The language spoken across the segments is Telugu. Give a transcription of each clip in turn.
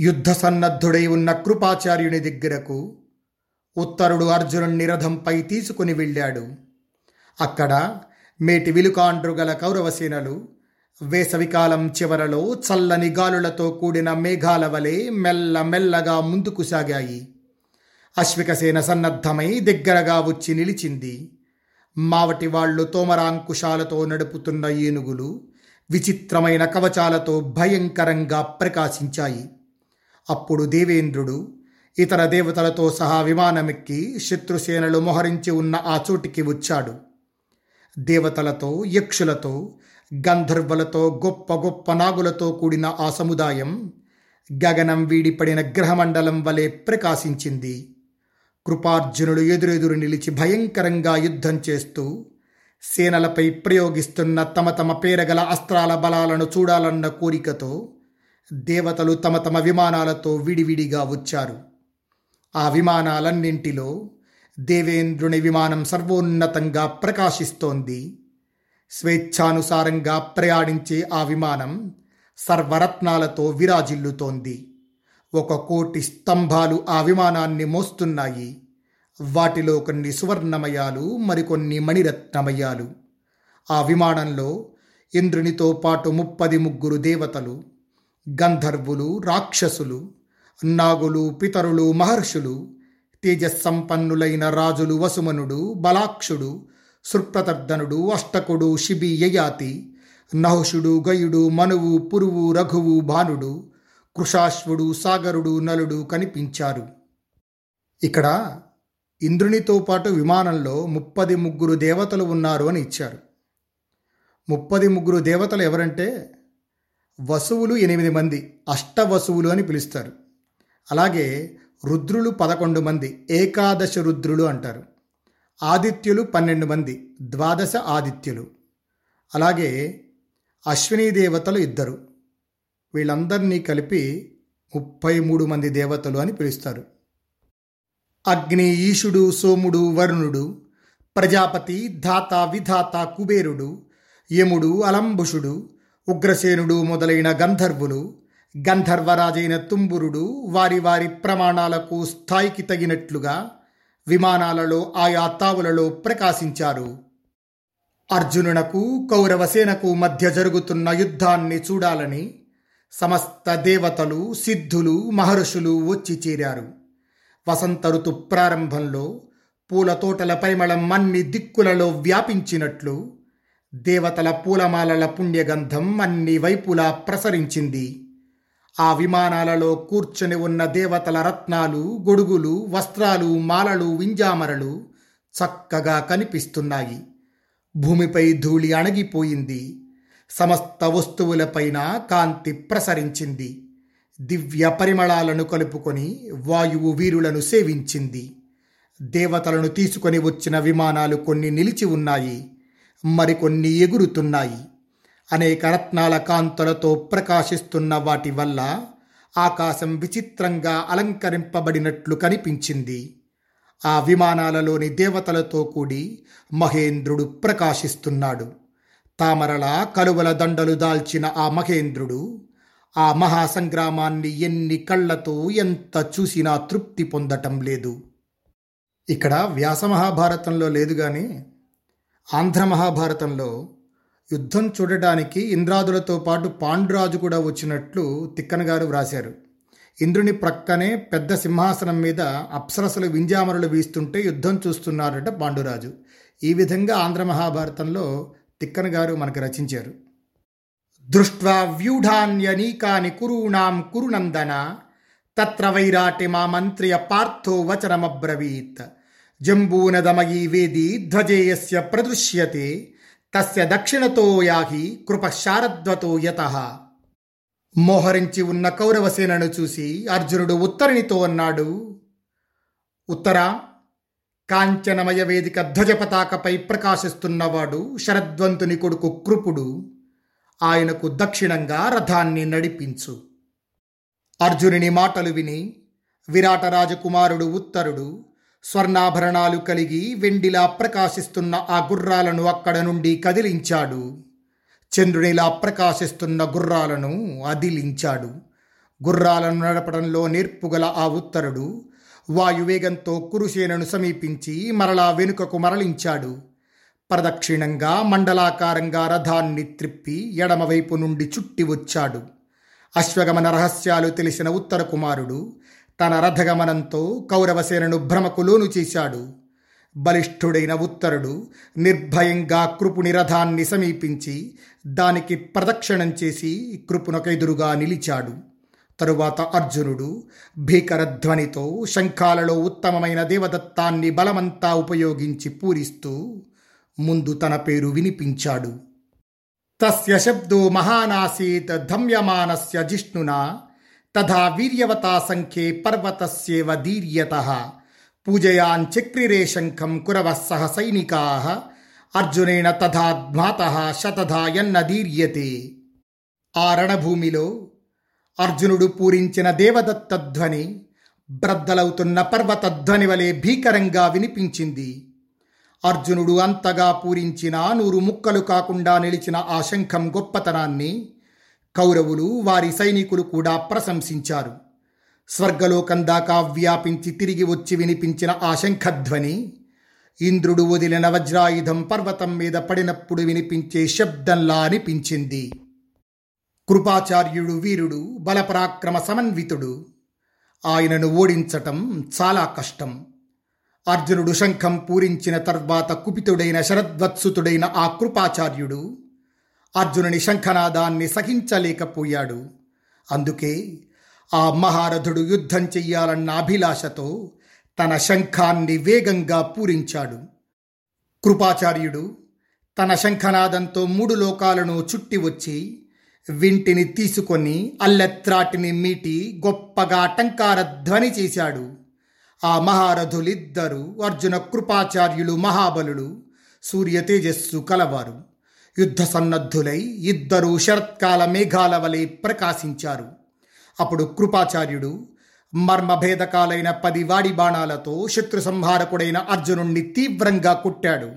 యుద్ధ సన్నద్ధుడై ఉన్న కృపాచార్యుని దగ్గరకు ఉత్తరుడు అర్జునుని రథంపై తీసుకుని వెళ్ళాడు. అక్కడ మేటి విలుకాండ్రు గల కౌరవసేనలు వేసవికాలం చివరలో చల్లని గాలులతో కూడిన మేఘాల వలె మెల్ల మెల్లగా ముందుకు సాగాయి. అశ్వికసేన సన్నద్ధమై దగ్గరగా వచ్చి నిలిచింది. మావటి వాళ్ళు తోమరాంకుశాలతో నడుపుతున్న ఏనుగులు విచిత్రమైన కవచాలతో భయంకరంగా ప్రకాశించాయి. అప్పుడు దేవేంద్రుడు ఇతర దేవతలతో సహా విమానమెక్కి శత్రుసేనలు మోహరించి ఉన్న ఆ చోటికి వచ్చాడు. దేవతలతో యక్షులతో గంధర్వులతో గొప్ప గొప్ప నాగులతో కూడిన ఆ సముదాయం గగనం వీడిపడిన గ్రహమండలం వలె ప్రకాశించింది. కృపార్జునుడు ఎదురెదురు నిలిచి భయంకరంగా యుద్ధం చేస్తూ సేనలపై ప్రయోగిస్తున్న తమ తమ పేరగల అస్త్రాల బలాలను చూడాలన్న కోరికతో దేవతలు తమ తమ విమానాలతో విడివిడిగా వచ్చారు. ఆ విమానాలన్నింటిలో దేవేంద్రుని విమానం సర్వోన్నతంగా ప్రకాశిస్తోంది. స్వేచ్ఛానుసారంగా ప్రయాణించే ఆ విమానం సర్వరత్నాలతో విరాజిల్లుతోంది. ఒక కోటి స్తంభాలు ఆ విమానాన్ని మోస్తున్నాయి. వాటిలో కొన్ని సువర్ణమయాలు మరికొన్ని మణిరత్నమయాలు. ఆ విమానంలో ఇంద్రునితో పాటు ముప్పది ముగ్గురు దేవతలు గంధర్వులు రాక్షసులు నాగులు పితరులు మహర్షులు తేజస్సంపన్నులైన రాజులు వసుమనుడు బలాక్షుడు సుప్రతర్ధనుడు అష్టకుడు శిబి యయాతి నహుషుడు గయుడు మనువు పురువు రఘువు భానుడు కృషాశ్వుడు సాగరుడు నలుడు కనిపించారు. ఇక్కడ ఇంద్రునితో పాటు విమానంలో ముప్పది ముగ్గురు దేవతలు ఉన్నారు అని ఇచ్చారు. ముప్పది ముగ్గురు దేవతలు ఎవరంటే వసువులు ఎనిమిది మంది అష్టవసువులు అని పిలుస్తారు. అలాగే రుద్రులు పదకొండు మంది ఏకాదశ రుద్రులు అంటారు. ఆదిత్యులు పన్నెండు మంది ద్వాదశ ఆదిత్యులు. అలాగే అశ్విని దేవతలు ఇద్దరు. వీళ్ళందరినీ కలిపి ముప్పై మూడు మంది దేవతలు అని పిలుస్తారు. అగ్ని ఈశుడు సోముడు వరుణుడు ప్రజాపతి ధాత విధాత కుబేరుడు యముడు అలంబుషుడు ఉగ్రసేనుడు మొదలైన గంధర్వులు గంధర్వరాజైన తుంబురుడు వారి వారి ప్రమాణాలకు స్థాయికి తగినట్లుగా విమానాలలో ఆయా తావులలో ప్రకాశించారు. అర్జునునకు కౌరవసేనకు మధ్య జరుగుతున్న యుద్ధాన్ని చూడాలని సమస్త దేవతలు సిద్ధులు మహర్షులు వచ్చి చేరారు. వసంత ఋతు ప్రారంభంలో పూల తోటల పరిమళం అన్ని దిక్కులలో వ్యాపించినట్లు దేవతల పూలమాలల పుణ్యగంధం అన్ని వైపులా ప్రసరించింది. ఆ విమానాలలో కూర్చొని ఉన్న దేవతల రత్నాలు గొడుగులు వస్త్రాలు మాలలు వింజామరలు చక్కగా కనిపిస్తున్నాయి. భూమిపై ధూళి అణగిపోయింది. సమస్త వస్తువులపైన కాంతి ప్రసరించింది. దివ్య పరిమళాలను కలుపుకొని వాయువు వీరులను సేవించింది. దేవతలను తీసుకొని వచ్చిన విమానాలు కొన్ని నిలిచి ఉన్నాయి. మరికొన్ని ఎగురుతున్నాయి. అనేక రత్నాల కాంతులతో ప్రకాశిస్తున్న వాటి వల్ల ఆకాశం విచిత్రంగా అలంకరింపబడినట్లు కనిపించింది. ఆ విమానాలలోని దేవతలతో కూడి మహేంద్రుడు ప్రకాశిస్తున్నాడు. తామరల కలువల దండలు దాల్చిన ఆ మహేంద్రుడు ఆ మహాసంగ్రామాన్ని ఎన్ని కళ్ళతో ఎంత చూసినా తృప్తి పొందటం లేదు. ఇక్కడ వ్యాస మహాభారతంలో లేదు కానీ ఆంధ్ర మహాభారతంలో యుద్ధం చూడటానికి ఇంద్రాదులతో పాటు పాండురాజు కూడా వచ్చినట్లు తిక్కనగారు వ్రాశారు. ఇంద్రుని ప్రక్కనే పెద్ద సింహాసనం మీద అప్సరసలు వింజామరులు వీస్తుంటే యుద్ధం చూస్తున్నారట పాండురాజు. ఈ విధంగా ఆంధ్ర మహాభారతంలో తిక్కన గారు మనకు రచించారు. దృష్ట్వా వ్యూఢాన్యనీకాని కురూణాం కురునందన తత్ర వైరాటి మా మంత్రియ పార్థో వచనమబ్రవీత్. జంబూనదమయీ వేది ధ్వజేయస్య ప్రదృశ్యతే తస్య దక్షిణతో యాహి కృప శారద్వతో యత. మోహరించి ఉన్న కౌరవసేనను చూసి అర్జునుడు ఉత్తరునితో అన్నాడు ఉత్తర కాంచనమయ వేదిక ధ్వజ పతాకపై ప్రకాశిస్తున్నవాడు శరద్వంతుని కొడుకు కృపుడు. ఆయనకు దక్షిణంగా రథాన్ని నడిపించు. అర్జునుని మాటలు విని విరాట రాజకుమారుడు ఉత్తరుడు స్వర్ణాభరణాలు కలిగి వెండిలా ప్రకాశిస్తున్న ఆ గుర్రాలను అక్కడ నుండి కదిలించాడు. చంద్రునిలా ప్రకాశిస్తున్న గుర్రాలను అదిలించాడు. గుర్రాలను నడపడంలో నేర్పుగల ఆ ఉత్తరుడు వాయువేగంతో కురుసేనను సమీపించి మరలా వెనుకకు మరలించాడు. ప్రదక్షిణంగా మండలాకారంగా రథాన్ని త్రిప్పి ఎడమవైపు నుండి చుట్టి వచ్చాడు. అశ్వగమన రహస్యాలు తెలిసిన ఉత్తర కుమారుడు తన రథగమనంతో కౌరవసేనను భ్రమకు లోను చేశాడు. బలిష్ఠుడైన ఉత్తరుడు నిర్భయంగా కృపుని రథాన్ని సమీపించి దానికి ప్రదక్షిణం చేసి కృపునకెదురుగా నిలిచాడు. తరువాత అర్జునుడు భీకరధ్వనితో శంఖాలలో ఉత్తమమైన దేవదత్తాన్ని బలమంతా ఉపయోగించి పూరిస్తూ ముందు తన పేరు వినిపించాడు. తస్య శబ్దో మహానాసీత్ ధమ్యమానస్య జిష్ణునా తథా వీర్యవతా సంఖ్యే పర్వతస్యేవ దీర్యత. పూజయాంచక్రిరే శంఖం కురవః సహ సైనికా. అర్జునేన తథా ధ్మాత శతధాయన్న దీర్యతే. ఆ రణభూమిలో అర్జునుడు పూరించిన దేవదత్తధ్వని బ్రద్దలవుతున్న పర్వతధ్వని వలె భీకరంగా వినిపించింది. అర్జునుడు అంతగా పూరించిన నూరు ముక్కలు కాకుండా నిలిచిన ఆ శంఖం గొప్పతనాన్ని కౌరవులు వారి సైనికులు కూడా ప్రశంసించారు. స్వర్గలోకం దాకా వ్యాపించి తిరిగి వచ్చి వినిపించిన ఆ శంఖధ్వని ఇంద్రుడు వదిలిన వజ్రాయుధం పర్వతం మీద పడినప్పుడు వినిపించే శబ్దంలా అనిపించింది. కృపాచార్యుడు వీరుడు బలపరాక్రమ సమన్వితుడు. ఆయనను ఓడించటం చాలా కష్టం. అర్జునుడు శంఖం పూరించిన తర్వాత కుపితుడైన శరద్వత్సుతుడైన ఆ కృపాచార్యుడు అర్జునుని శంఖనాదాన్ని సహించలేకపోయాడు. అందుకే ఆ మహారథుడు యుద్ధం చెయ్యాలన్న అభిలాషతో తన శంఖాన్ని వేగంగా పూరించాడు. కృపాచార్యుడు తన శంఖనాదంతో మూడు లోకాలను చుట్టి వచ్చి వింటిని తీసుకొని అల్లెత్రాటిని మీటి గొప్పగా టంకార ధ్వని చేశాడు. ఆ మహారథులిద్దరూ అర్జున కృపాచార్యులు మహాబలుడు సూర్య తేజస్సు కలవారు. యుద్ధ సన్నద్ధులై ఇద్దరు శరత్కాల మేఘాల వలె ప్రకాశించారు. అప్పుడు కృపాచార్యుడు మర్మభేదకాలైన పది వాడి బాణాలతో శత్రు సంహారకుడైన అర్జునుణ్ణి తీవ్రంగా కొట్టాడు.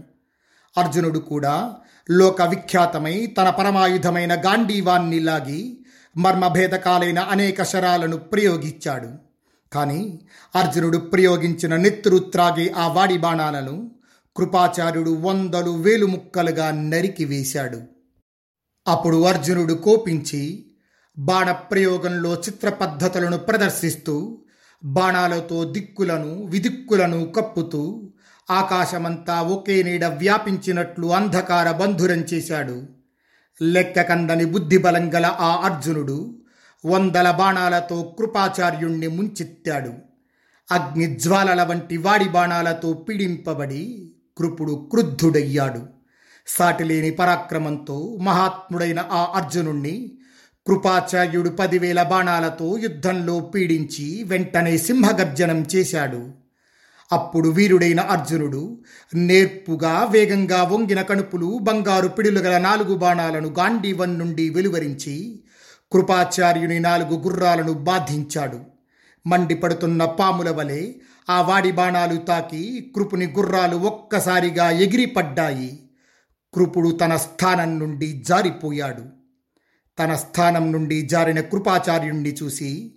అర్జునుడు కూడా లోక విఖ్యాతమై తన పరమాయుధమైన గాంధీవాన్ని లాగి మర్మభేదకాలైన అనేక శరాలను ప్రయోగించాడు. కానీ అర్జునుడు ప్రయోగించిన నెత్తురు త్రాగే ఆ వాడి బాణాలను కృపాచార్యుడు వందలు వేలు ముక్కలుగా నరికి వేశాడు. అప్పుడు అర్జునుడు కోపించి బాణప్రయోగంలో చిత్ర పద్ధతులను ప్రదర్శిస్తూ బాణాలతో దిక్కులను విదిక్కులను కప్పుతూ ఆకాశమంతా ఒకే నీడ వ్యాపించినట్లు అంధకార బంధురం చేశాడు. లెక్క కందని బుద్ధిబలం గల ఆ అర్జునుడు వందల బాణాలతో కృపాచార్యుణ్ణి ముంచెత్తాడు. అగ్నిజ్వాలల వంటి వాడి బాణాలతో పీడింపబడి కృపుడు క్రుద్ధుడయ్యాడు. సాటిలేని పరాక్రమంతో మహాత్ముడైన ఆ అర్జునుణ్ణి కృపాచార్యుడు పదివేల బాణాలతో యుద్ధంలో పీడించి వెంటనే సింహగర్జనం చేశాడు. అప్పుడు వీరుడైన అర్జునుడు నేర్పుగా వేగంగా వంగిన కణుపులు బంగారు పిడులు గల నాలుగు బాణాలను గాంధీవన్ నుండి వెలువరించి కృపాచార్యుని నాలుగు గుర్రాలను బాధించాడు. మండిపడుతున్న పాముల వలె ఆ వాడి బాణాలు తాకి కృపుని గుర్రాలు ఒక్కసారిగా ఎగిరిపడ్డాయి. కృపుడు తన స్థానం నుండి జారిపోయాడు. తన స్థానం నుండి జారిన కృపాచార్యుణ్ణి చూసి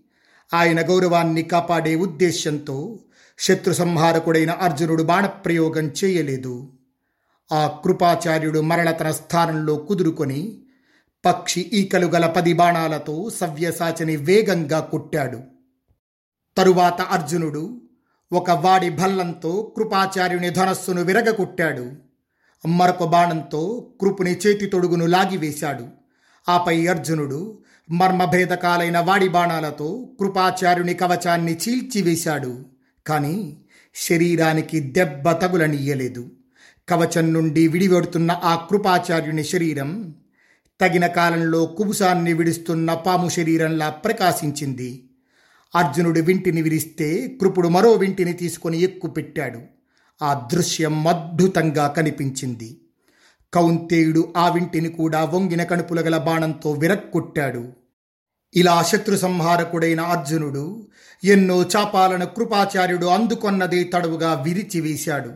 ఆయన గౌరవాన్ని కాపాడే ఉద్దేశ్యంతో శత్రు సంహారకుడైన అర్జునుడు బాణప్రయోగం చేయలేదు. ఆ కృపాచార్యుడు మరణ తన స్థానంలో కుదురుకొని పక్షి ఈకలు గల పది బాణాలతో సవ్యసాచిని వేగంగా కొట్టాడు. తరువాత అర్జునుడు ఒక వాడి భల్లంతో కృపాచార్యుని ధనస్సును విరగకొట్టాడు మరొక బాణంతో కృపుని చేతి తొడుగును లాగివేశాడు ఆపై అర్జునుడు మర్మభేదకాలైన వాడి బాణాలతో కృపాచార్యుని కవచాన్ని చీల్చివేశాడు కానీ శరీరానికి దెబ్బ తగులనీయలేదు. కవచం నుండి విడివడుతున్న ఆ కృపాచార్యుని శరీరం తగిన కాలంలో కుబుసాన్ని విడుస్తున్న పాము శరీరంలా ప్రకాశించింది. అర్జునుడు వింటిని విరిస్తే కృపుడు మరో వింటిని తీసుకొని ఎక్కుపెట్టాడు ఆ దృశ్యం అద్భుతంగా కనిపించింది. కౌంతేయుడు ఆ వింటిని కూడా వంగిన కణుపుల గల బాణంతో విరక్కొట్టాడు. ఇలా శత్రు సంహారకుడైన అర్జునుడు ఎన్నో చాపాలను కృపాచార్యుడు అందుకొన్నదే తడువుగా విరిచివేశాడు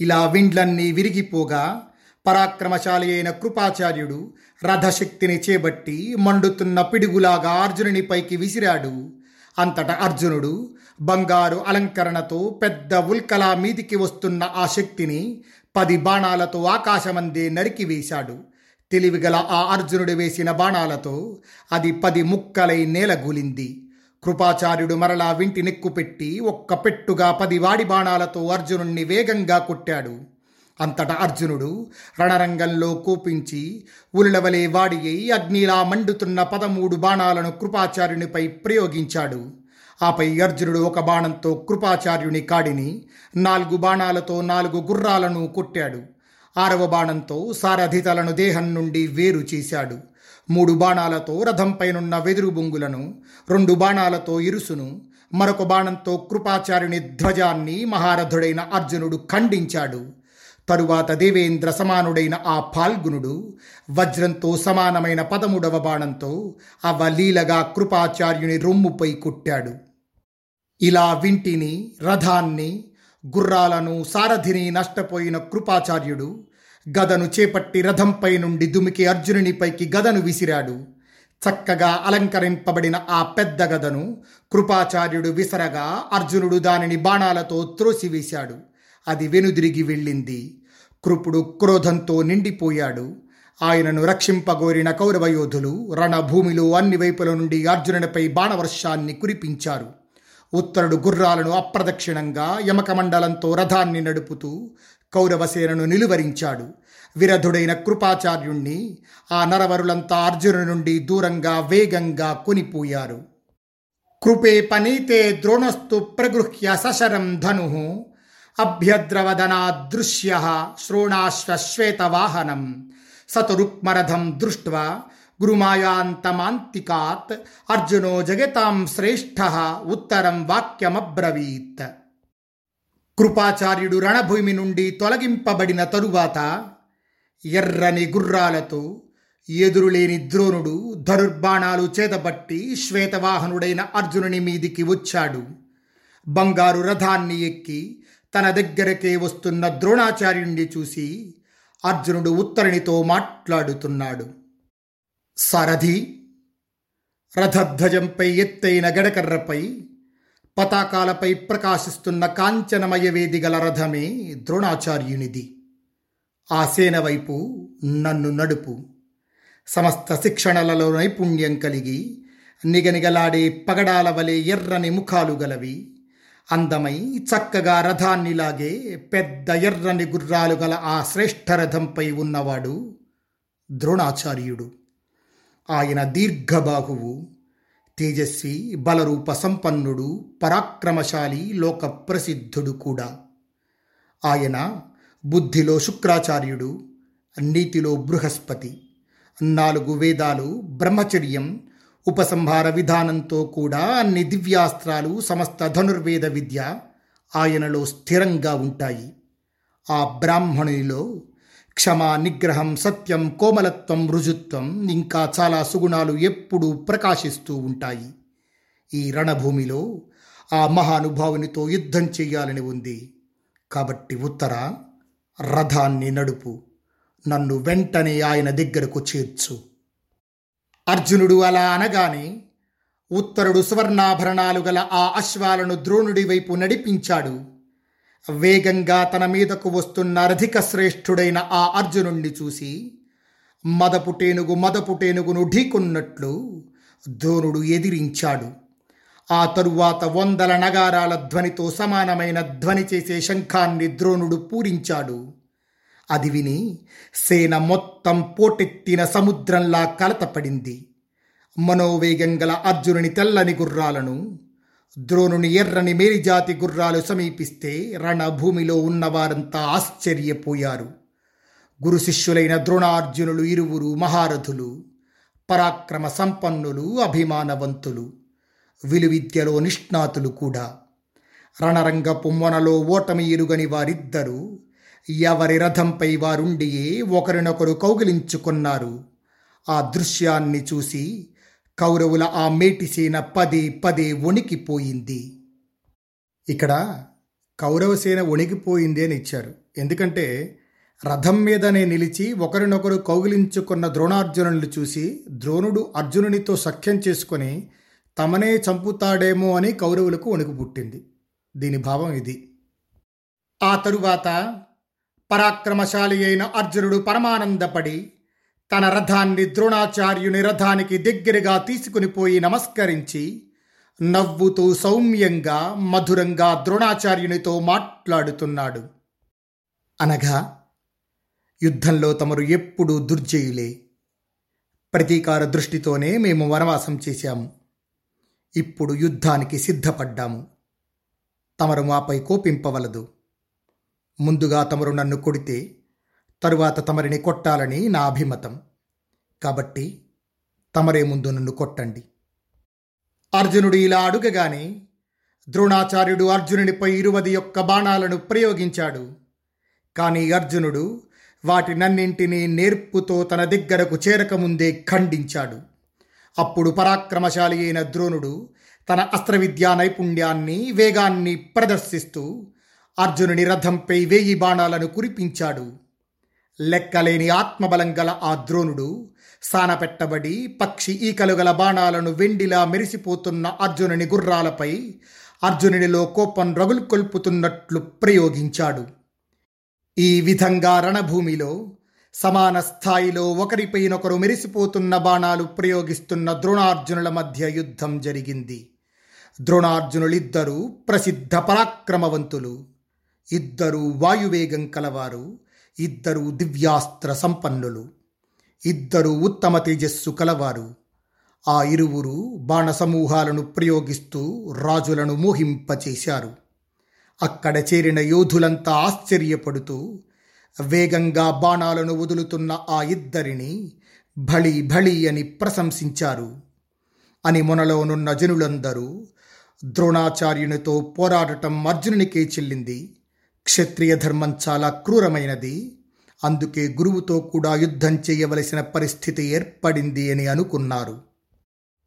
ఇలా విండ్లన్నీ విరిగిపోగా పరాక్రమశాలి అయిన కృపాచార్యుడు రథశక్తిని చేపట్టి మండుతున్న పిడుగులాగా అర్జునుని పైకి విసిరాడు. అంతట అర్జునుడు బంగారు అలంకరణతో పెద్ద ఉల్కలా మీదికి వస్తున్న ఆ శక్తిని పది బాణాలతో ఆకాశమందే నరికివేశాడు తెలివిగల ఆ అర్జునుడు వేసిన బాణాలతో అది పది ముక్కలై నేలగూలింది కృపాచార్యుడు మరలా వింటి నెక్కుపెట్టి ఒక్క పెట్టుగా పది వాడి బాణాలతో అర్జునుణ్ణి వేగంగా కొట్టాడు. అంతటా అర్జునుడు రణరంగంలో కోపించి ఉల్లవలే వాడియై అగ్నిలా మండుతున్న పదమూడు బాణాలను కృపాచార్యునిపై ప్రయోగించాడు. ఆపై అర్జునుడు ఒక బాణంతో కృపాచార్యుని కాడిని నాలుగు బాణాలతో నాలుగు గుర్రాలను కొట్టాడు. ఆరవ బాణంతో సారథితలను దేహం నుండి వేరు చేశాడు. మూడు బాణాలతో రథంపైనున్న వెదురు బొంగులను రెండు బాణాలతో ఇరుసును మరొక బాణంతో కృపాచార్యుని ధ్వజాన్ని మహారథుడైన అర్జునుడు ఖండించాడు. తరువాత దేవేంద్ర సమానుడైన ఆ పాల్గునుడు వజ్రంతో సమానమైన పదమూడవ బాణంతో అవలీలగా కృపాచార్యుని రొమ్ముపై కొట్టాడు. ఇలా వింటిని రథాన్ని గుర్రాలను సారథిని నష్టపోయిన కృపాచార్యుడు గదను చేపట్టి రథంపై నుండి దుమికి అర్జునునిపైకి గదను విసిరాడు. చక్కగా అలంకరింపబడిన ఆ పెద్ద గదను కృపాచార్యుడు విసరగా అర్జునుడు దానిని బాణాలతో త్రోసివేశాడు. అది వెనుదిరిగి వెళ్ళింది. కృపుడు క్రోధంతో నిండిపోయాడు. ఆయనను రక్షింపగోరిన కౌరవ యోధులు రణభూమిలో అన్ని వైపుల నుండి అర్జునునిపై బాణవర్షాన్ని కురిపించారు. ఉత్తరుడు గుర్రాలను అప్రదక్షిణంగా యమకమండలంతో రథాన్ని నడుపుతూ కౌరవసేనను నిలువరించాడు. విరధుడైన కృపాచార్యుణ్ణి ఆ నరవరులంతా అర్జునుడి నుండి దూరంగా వేగంగా కొనిపోయారు. కృపే పనీతే ద్రోణస్తు ప్రగృహ్య సశరం ధను అభ్యద్రవదనాదృశ్య శ్రోణాశ్వశ్వేతవాహనం సతురుక్మరథం దృష్ట్వా గురుమాయాంతమాంతికాత్ అర్జునో జగతాం శ్రేష్ఠ ఉత్తరం వాక్యమబ్రవీత్. కృపాచార్యుడు రణభూమి నుండి తొలగింపబడిన తరువాత ఎర్రని గుర్రాలతో ఎదురులేని ద్రోణుడు ధనుర్బాణాలు చేతబట్టి శ్వేతవాహనుడైన అర్జునుని మీదికి వచ్చాడు. బంగారు రథాన్ని ఎక్కి తన దగ్గరకే వస్తున్న ద్రోణాచార్యుణ్ణి చూసి అర్జునుడు ఉత్తరునితో మాట్లాడుతున్నాడు. సారథి రథధ్వజంపై ఎత్తైన గడకర్రపై పతాకాలపై ప్రకాశిస్తున్న కాంచనమయ వేది గల రథమే ద్రోణాచార్యునిది. ఆ సేన వైపు నన్ను నడుపు. సమస్త శిక్షణలలో నైపుణ్యం కలిగి నిగనిగలాడే పగడాల వలె ఎర్రని ముఖాలు గలవి. అందమై చక్కగా రథాన్నిలాగే పెద్ద ఎర్రని గుర్రాలు గల ఆ శ్రేష్ఠ రథంపై ఉన్నవాడు ద్రోణాచార్యుడు. ఆయన దీర్ఘబాహువు తేజస్వి బలరూప సంపన్నుడు పరాక్రమశాలి లోక ప్రసిద్ధుడు కూడా. ఆయన బుద్ధిలో శుక్రాచార్యుడు నీతిలో బృహస్పతి నాలుగు వేదాలు బ్రహ్మచర్యం ఉపసంహార విధానంతో కూడా అన్ని దివ్యాస్త్రాలు సమస్త ధనుర్వేద విద్య ఆయనలో స్థిరంగా ఉంటాయి. ఆ బ్రాహ్మణునిలో క్షమ నిగ్రహం సత్యం కోమలత్వం రుజుత్వం ఇంకా చాలా సుగుణాలు ఎప్పుడూ ప్రకాశిస్తూ ఉంటాయి. ఈ రణభూమిలో ఆ మహానుభావునితో యుద్ధం చేయాలని ఉంది. కాబట్టి ఉత్తర రథాన్ని నడుపు. నన్ను వెంటనే ఆయన దగ్గరకు చేర్చు. అర్జునుడు అలా అనగానే ఉత్తరుడు సువర్ణాభరణాలు గల ఆ అశ్వాలను ద్రోణుడి వైపు నడిపించాడు. వేగంగా తన మీదకు వస్తున్న రధిక శ్రేష్ఠుడైన ఆ అర్జునుణ్ణి చూసి మదపుటేనుగు మదపుటేనుగును ఢీకొన్నట్లు ద్రోణుడు ఎదిరించాడు. ఆ తరువాత వందల నగారాల ధ్వనితో సమానమైన ధ్వని చేసే శంఖాన్ని ద్రోణుడు పూరించాడు. అది విని సేన మొత్తం పోటెత్తిన సముద్రంలా కలతపడింది. మనోవేగం గల అర్జునుని తెల్లని గుర్రాలను ద్రోణుని ఎర్రని మేరిజాతి గుర్రాలు సమీపిస్తే రణభూమిలో ఉన్నవారంతా ఆశ్చర్యపోయారు. గురు శిష్యులైన ద్రోణార్జునులు ఇరువురు మహారథులు పరాక్రమ సంపన్నులు అభిమానవంతులు విలువిద్యలో నిష్ణాతులు కూడా. రణరంగపు మొనలో ఓటమి ఎరుగని వారిద్దరూ ఎవరి రథంపై వారుండియే ఒకరినొకరు కౌగిలించుకున్నారు. ఆ దృశ్యాన్ని చూసి కౌరవుల ఆ మేటిసేన పదే పదే వణికిపోయింది. ఇక్కడ కౌరవసేన వణికిపోయింది అని ఇచ్చారు. ఎందుకంటే రథం మీదనే నిలిచి ఒకరినొకరు కౌగిలించుకున్న ద్రోణార్జునులు చూసి ద్రోణుడు అర్జునునితో సఖ్యం చేసుకొని తమనే చంపుతాడేమో అని కౌరవులకు వణుకు పుట్టింది దీని భావం ఇది. ఆ తరువాత పరాక్రమశాలి అయిన అర్జునుడు పరమానందపడి తన రథాన్ని ద్రోణాచార్యుని రథానికి దగ్గరగా తీసుకుని పోయి నమస్కరించి నవ్వుతూ సౌమ్యంగా మధురంగా ద్రోణాచార్యునితో మాట్లాడుతున్నాడు. అనగా యుద్ధంలో తమరు ఎప్పుడూ దుర్జయులే. ప్రతీకార దృష్టితోనే మేము వనవాసం చేశాము. ఇప్పుడు యుద్ధానికి సిద్ధపడ్డాము. తమరు మాపై కోపింపవలదు. ముందుగా తమరు నన్ను కొడితే తరువాత తమరిని కొట్టాలని నా అభిమతం. కాబట్టి తమరే ముందు నన్ను కొట్టండి. అర్జునుడు ఇలా అడుగగానే ద్రోణాచార్యుడు అర్జునునిపై ఇరువది యొక్క బాణాలను ప్రయోగించాడు. కానీ అర్జునుడు వాటినన్నింటినీ నేర్పుతో తన దగ్గరకు చేరకముందే ఖండించాడు. అప్పుడు పరాక్రమశాలి అయిన ద్రోణుడు తన అస్త్రవిద్యా నైపుణ్యాన్ని వేగాన్ని ప్రదర్శిస్తూ అర్జునుని రథంపై వేయి బాణాలను కురిపించాడు. లెక్కలేని ఆత్మబలం గల ఆ ద్రోణుడు సానపెట్టబడి పక్షి ఈకలు గల బాణాలను వెండిలా మెరిసిపోతున్న అర్జునుని గుర్రాలపై అర్జునునిలో కోపం రగులుకొల్పుతున్నట్లు ప్రయోగించాడు. ఈ విధంగా రణభూమిలో సమాన స్థాయిలో ఒకరిపైనొకరు మెరిసిపోతున్న బాణాలు ప్రయోగిస్తున్న ద్రోణార్జునుల మధ్య యుద్ధం జరిగింది. ద్రోణార్జునులిద్దరూ ప్రసిద్ధ పరాక్రమవంతులు. ఇద్దరు వాయువేగం కలవారు ఇద్దరు దివ్యాస్త్ర సంపన్నులు ఇద్దరు ఉత్తమ తేజస్సు కలవారు. ఆ ఇరువురు బాణసమూహాలను ప్రయోగిస్తూ రాజులను మోహింపచేశారు. అక్కడ చేరిన యోధులంతా ఆశ్చర్యపడుతూ వేగంగా బాణాలను వదులుతున్న ఆ ఇద్దరిని భళి భళి అని ప్రశంసించారు. అని మొనలోనున్న జనులందరూ ద్రోణాచార్యునితో పోరాడటం అర్జునునికే చెల్లింది. క్షత్రియ ధర్మం చాలా క్రూరమైనది. అందుకే గురువుతో కూడా యుద్ధం చేయవలసిన పరిస్థితి ఏర్పడింది అని అనుకున్నారు.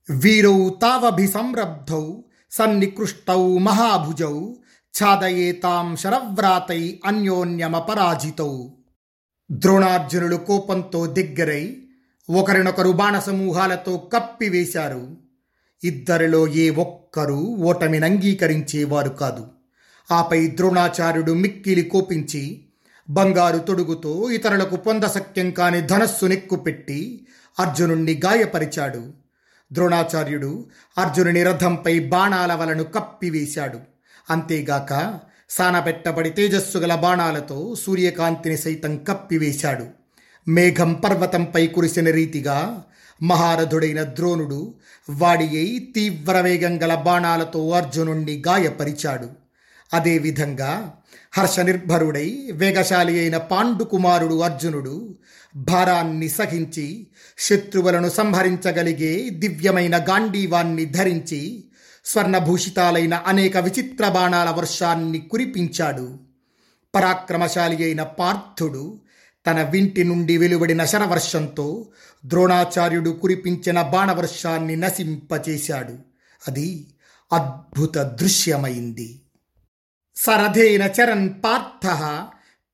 వీరౌ తావభిసంరబ్ధౌ సన్నికృష్టౌ మహాభుజౌ ఛాదయేతాం శరవ్రాతై అన్యోన్యమపరాజితౌ. ద్రోణార్జునులు కోపంతో దగ్గరై ఒకరినొకరు బాణసమూహాలతో కప్పివేశారు. ఇద్దరిలో ఏ ఒక్కరూ ఓటమిని అంగీకరించేవారు కాదు. ఆపై ద్రోణాచార్యుడు మిక్కిలి కోపించి బంగారు తొడుగుతో ఇతరులకు పొందసక్యం కాని ధనస్సు నెక్కుపెట్టి అర్జునుణ్ణి గాయపరిచాడు. ద్రోణాచార్యుడు అర్జునుని రథంపై బాణాల వలను కప్పివేశాడు. అంతేగాక సానబెట్టబడి తేజస్సు గల బాణాలతో సూర్యకాంతిని సైతం కప్పివేశాడు. మేఘం పర్వతంపై కురిసిన రీతిగా మహారథుడైన ద్రోణుడు వాడియై తీవ్ర వేగం గల బాణాలతో అర్జునుణ్ణి గాయపరిచాడు. అదేవిధంగా హర్షనిర్భరుడై వేగశాలి అయిన పాండుకుమారుడు అర్జునుడు భారాన్ని సహించి శత్రువులను సంహరించగలిగే దివ్యమైన గాంధీవాన్ని ధరించి స్వర్ణభూషితాలైన అనేక విచిత్ర బాణాల వర్షాన్ని కురిపించాడు. పరాక్రమశాలి అయిన పార్థుడు తన వింటి నుండి వెలువడిన శరవర్షంతో ద్రోణాచార్యుడు కురిపించిన బాణవర్షాన్ని నశింపచేశాడు. అది అద్భుత దృశ్యమైంది. సరథేన చరన్ పార్థ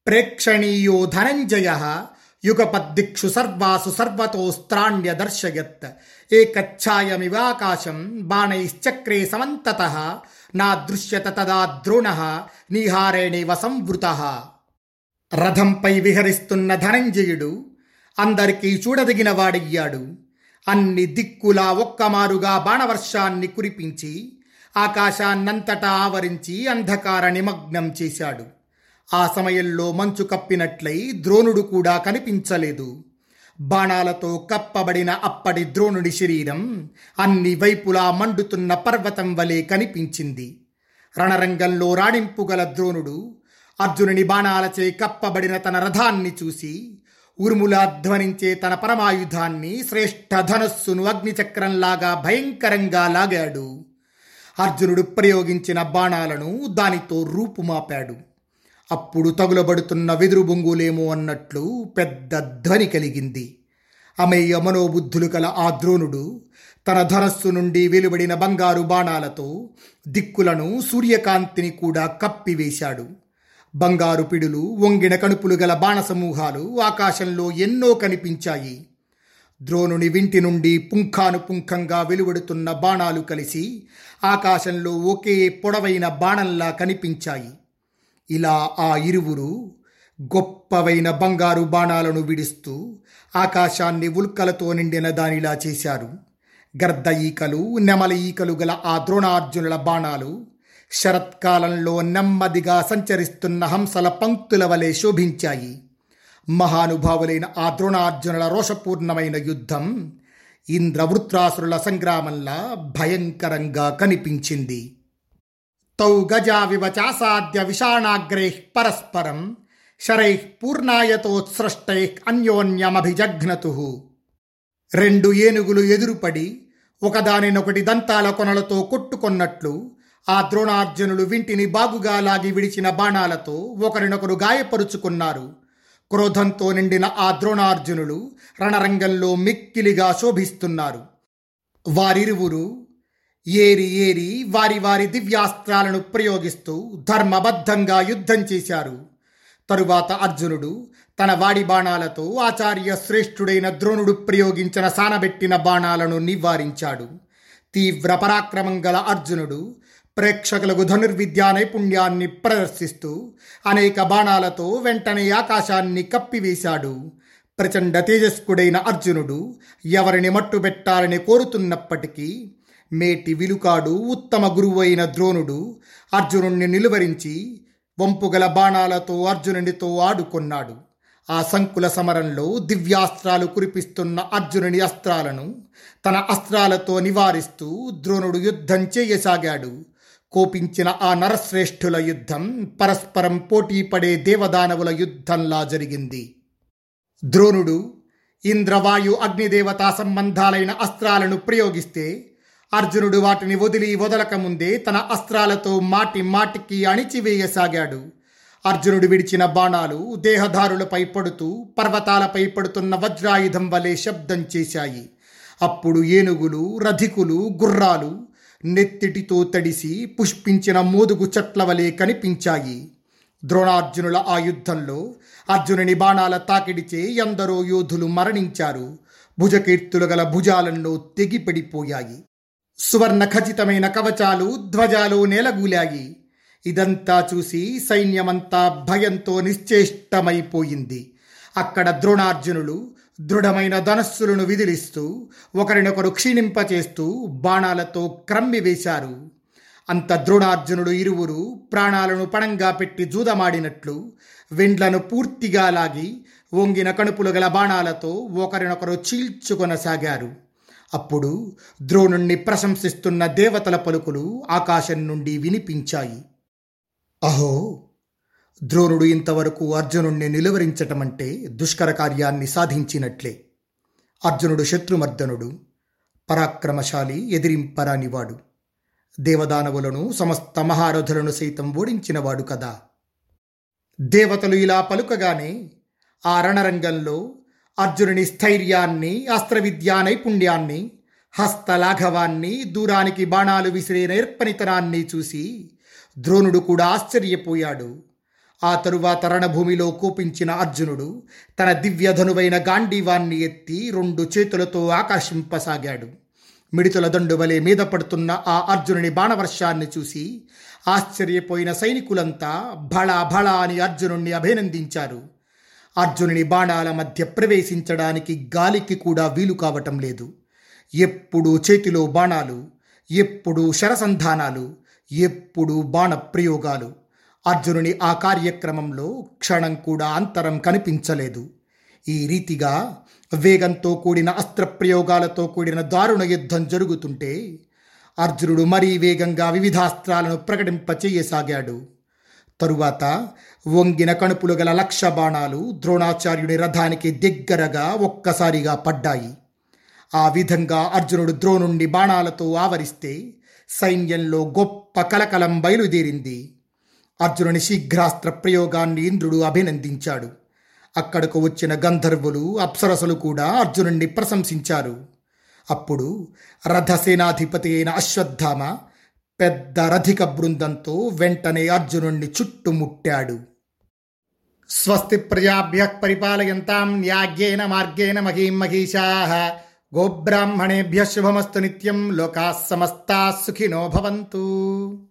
ప్రేక్షణీయో ధనంజయ యుగపద్దిక్షు సర్వాసు సర్వతోస్త్రాణ్య దర్శయత్ ఏకఛాయమివాకాశం బాణైశ్చక్రే సమంతత నా దృశ్యత తదా ద్రోణ నీహారేణివ సంవృత. రథంపై విహరిస్తున్న ధనంజయుడు అందరికీ చూడదగిన వాడయ్యాడు. అన్ని దిక్కులా ఒక్కమారుగా బాణవర్షాన్ని కురిపించి ఆకాశాన్నంతటా ఆవరించి అంధకార నిమగ్నం చేశాడు. ఆ సమయంలో మంచు కప్పినట్లయి ద్రోణుడు కూడా కనిపించలేదు. బాణాలతో కప్పబడిన అప్పటి ద్రోణుడి శరీరం అన్ని వైపులా మండుతున్న పర్వతం వలె కనిపించింది. రణరంగంలో రాణింపుగల ద్రోణుడు అర్జునుని బాణాలచే కప్పబడిన తన రథాన్ని చూసి ఉరుములా ధ్వనించే తన పరమాయుధాన్ని శ్రేష్ఠ ధనస్సును అగ్నిచక్రంలాగా భయంకరంగా లాగాడు. అర్జునుడు ప్రయోగించిన బాణాలను దానితో రూపుమాపాడు. అప్పుడు తగులబడుతున్న వెదురు బొంగులేమో అన్నట్లు పెద్ద ధ్వని కలిగింది. అమేయ మనోబుద్ధులు కల ఆ ద్రోణుడు తన ధనస్సు నుండి వెలువడిన బంగారు బాణాలతో దిక్కులను సూర్యకాంతిని కూడా కప్పివేశాడు. బంగారు పిడులు వంగిన కణుపులు గల బాణసమూహాలు ఆకాశంలో ఎన్నో కనిపించాయి. ద్రోణుని వింటి నుండి పుంఖానుపుంఖంగా వెలువడుతున్న బాణాలు కలిసి ఆకాశంలో ఒకే పొడవైన బాణంలా కనిపించాయి. ఇలా ఆ ఇరువురు గొప్పవైన బంగారు బాణాలను విడుస్తూ ఆకాశాన్ని ఉల్కలతో నిండిన దానిలా చేశారు. గర్ద ఈకలు నెమల ఈకలు గల ఆ ద్రోణార్జునుల బాణాలు శరత్కాలంలో నెమ్మదిగా సంచరిస్తున్న హంసల పంక్తుల వలె శోభించాయి. మహానుభావులైన ఆ ద్రోణార్జునుల రోషపూర్ణమైన యుద్ధం ఇంద్రవృత్రాసురుల సంగ్రామంలా భయంకరంగా కనిపించింది. తౌ గజావివ చాసాద్య విషాణాగ్రై పరస్పరం శరై పూర్ణాయతోత్సృష్టై అన్యోన్యమభిజఘ్నతు. రెండు ఏనుగులు ఎదురుపడి ఒకదానినొకటి దంతాల కొనలతో కొట్టుకొన్నట్లు ఆ ద్రోణార్జునులు వింటిని బాగుగా లాగి విడిచిన బాణాలతో ఒకరినొకరు గాయపరుచుకున్నారు. క్రోధంతో నిండిన ఆ ద్రోణార్జునులు రణరంగంలో మిక్కిలిగా శోభిస్తున్నారు. వారిరువురు ఏరి ఏరి వారి వారి దివ్యాస్త్రాలను ప్రయోగిస్తూ ధర్మబద్ధంగా యుద్ధం చేశారు. తరువాత అర్జునుడు తన వాడి బాణాలతో ఆచార్య శ్రేష్ఠుడైన ద్రోణుడు ప్రయోగించిన సానబెట్టిన బాణాలను నివారించాడు. తీవ్ర పరాక్రమం గల అర్జునుడు ప్రేక్షకులకు ధనుర్విద్యా నైపుణ్యాన్ని ప్రదర్శిస్తూ అనేక బాణాలతో వెంటనే ఆకాశాన్ని కప్పివేశాడు. ప్రచండ తేజస్కుడైన అర్జునుడు ఎవరిని మట్టుబెట్టాలని కోరుతున్నప్పటికీ మేటి విలుకాడు ఉత్తమ గురువైన ద్రోణుడు అర్జునుణ్ణి నిలువరించి వంపుగల బాణాలతో అర్జునునితో ఆడుకొన్నాడు. ఆ సంకుల సమరంలో దివ్యాస్త్రాలు కురిపిస్తున్న అర్జునుని అస్త్రాలను తన అస్త్రాలతో నివారిస్తూ ద్రోణుడు యుద్ధం చేయసాగాడు. కోపించిన ఆ నరశ్రేష్ఠుల యుద్ధం పరస్పరం పోటీ పడే దేవదానవుల యుద్ధంలా జరిగింది. ద్రోణుడు ఇంద్రవాయు అగ్నిదేవతా సంబంధాలైన అస్త్రాలను ప్రయోగిస్తే అర్జునుడు వాటిని వదిలి వదలకముందే తన అస్త్రాలతో మాటి మాటికి అణిచివేయసాగాడు. అర్జునుడు విడిచిన బాణాలు దేహదారులపై పడుతూ పర్వతాలపై పడుతున్న వజ్రాయుధం వలె శబ్దం చేశాయి. అప్పుడు ఏనుగులు రధికులు గుర్రాలు నెత్తిటితో తడిసి పుష్పించిన మోదుగు చెట్ల వలె కనిపించాయి. ద్రోణార్జునుల ఆ యుద్ధంలో అర్జునుని బాణాల తాకిడిచే ఎందరో యోధులు మరణించారు. భుజకీర్తులు గల భుజాలన్నో తెగిపడిపోయాయి. సువర్ణ ఖచ్చితమైన కవచాలు ధ్వజాలు నేలగూలాయి. ఇదంతా చూసి సైన్యమంతా భయంతో నిశ్చేష్టమైపోయింది. అక్కడ ద్రోణార్జునులు దృఢమైన ధనస్సులను విదిలిస్తూ ఒకరినొకరు క్షీణింపచేస్తూ బాణాలతో క్రమ్మి వేశారు. అంత ద్రోణార్జునుడు ఇరువురు ప్రాణాలను పణంగా పెట్టి జూదమాడినట్లు వెండ్లను పూర్తిగా లాగి వంగిన కణుపులు గల బాణాలతో ఒకరినొకరు చీల్చుకొనసాగారు. అప్పుడు ద్రోణుణ్ణి ప్రశంసిస్తున్న దేవతల పలుకులు ఆకాశం నుండి వినిపించాయి. అహో! ద్రోణుడు ఇంతవరకు అర్జునుణ్ణి నిలువరించటమంటే దుష్కర కార్యాన్ని సాధించినట్లే. అర్జునుడు శత్రుమర్దనుడు పరాక్రమశాలి ఎదిరింపరానివాడు. దేవదానవులను సమస్త మహారథులను సైతం ఓడించినవాడు కదా. దేవతలు ఇలా పలుకగానే ఆ రణరంగంలో అర్జునుని స్థైర్యాన్ని అస్త్రవిద్యా నైపుణ్యాన్ని హస్తలాఘవాన్ని దూరానికి బాణాలు విసిరే నేర్పనితనాన్ని చూసి ద్రోణుడు కూడా ఆశ్చర్యపోయాడు. ఆ తరువాత రణభూమిలో కోపించిన అర్జునుడు తన దివ్యధనువైన గాంధీవాన్ని ఎత్తి రెండు చేతులతో ఆకాశింపసాగాడు. మిడితుల దండు వలె మీద పడుతున్న ఆ అర్జునుని బాణవర్షాన్ని చూసి ఆశ్చర్యపోయిన సైనికులంతా భళా భళ అని అర్జునుణ్ణి అభినందించారు. అర్జునుని బాణాల మధ్య ప్రవేశించడానికి గాలికి కూడా వీలు కావటం లేదు. ఎప్పుడు చేతిలో బాణాలు ఎప్పుడు శరసంధానాలు ఎప్పుడు బాణ ప్రయోగాలు అర్జునుని ఆ కార్యక్రమంలో క్షణం కూడా అంతరం కనిపించలేదు. ఈ రీతిగా వేగంతో కూడిన అస్త్ర ప్రయోగాలతో కూడిన దారుణ యుద్ధం జరుగుతుంటే అర్జునుడు మరీ వేగంగా వివిధాస్త్రాలను ప్రకటింపచేయసాగాడు. తరువాత వంగిన కణుపులు గల లక్ష బాణాలు ద్రోణాచార్యుని రథానికి దగ్గరగా ఒక్కసారిగా పడ్డాయి. ఆ విధంగా అర్జునుడు ద్రోణుణ్ణి బాణాలతో ఆవరిస్తే సైన్యంలో గొప్ప కలకలం బయలుదేరింది. అర్జునుని శీఘ్రాస్త్ర ప్రయోగాన్ని ఇంద్రుడు అభినందించాడు. అక్కడకు వచ్చిన గంధర్వులు అప్సరసులు కూడా అర్జునుణ్ణి ప్రశంసించారు. అప్పుడు రథసేనాధిపతి అయిన అశ్వత్థామ పెద్ద రథిక బృందంతో వెంటనే అర్జునుణ్ణి చుట్టుముట్టాడు. స్వస్తి ప్రజాభ్య పరిపాలయంతాం న్యాగ్యేన మార్గేణ మహీం మహిషా గోబ్రాహ్మణేభ్య శుభమస్తు నిత్యం లోకా సమస్తా సుఖినో భవంతు.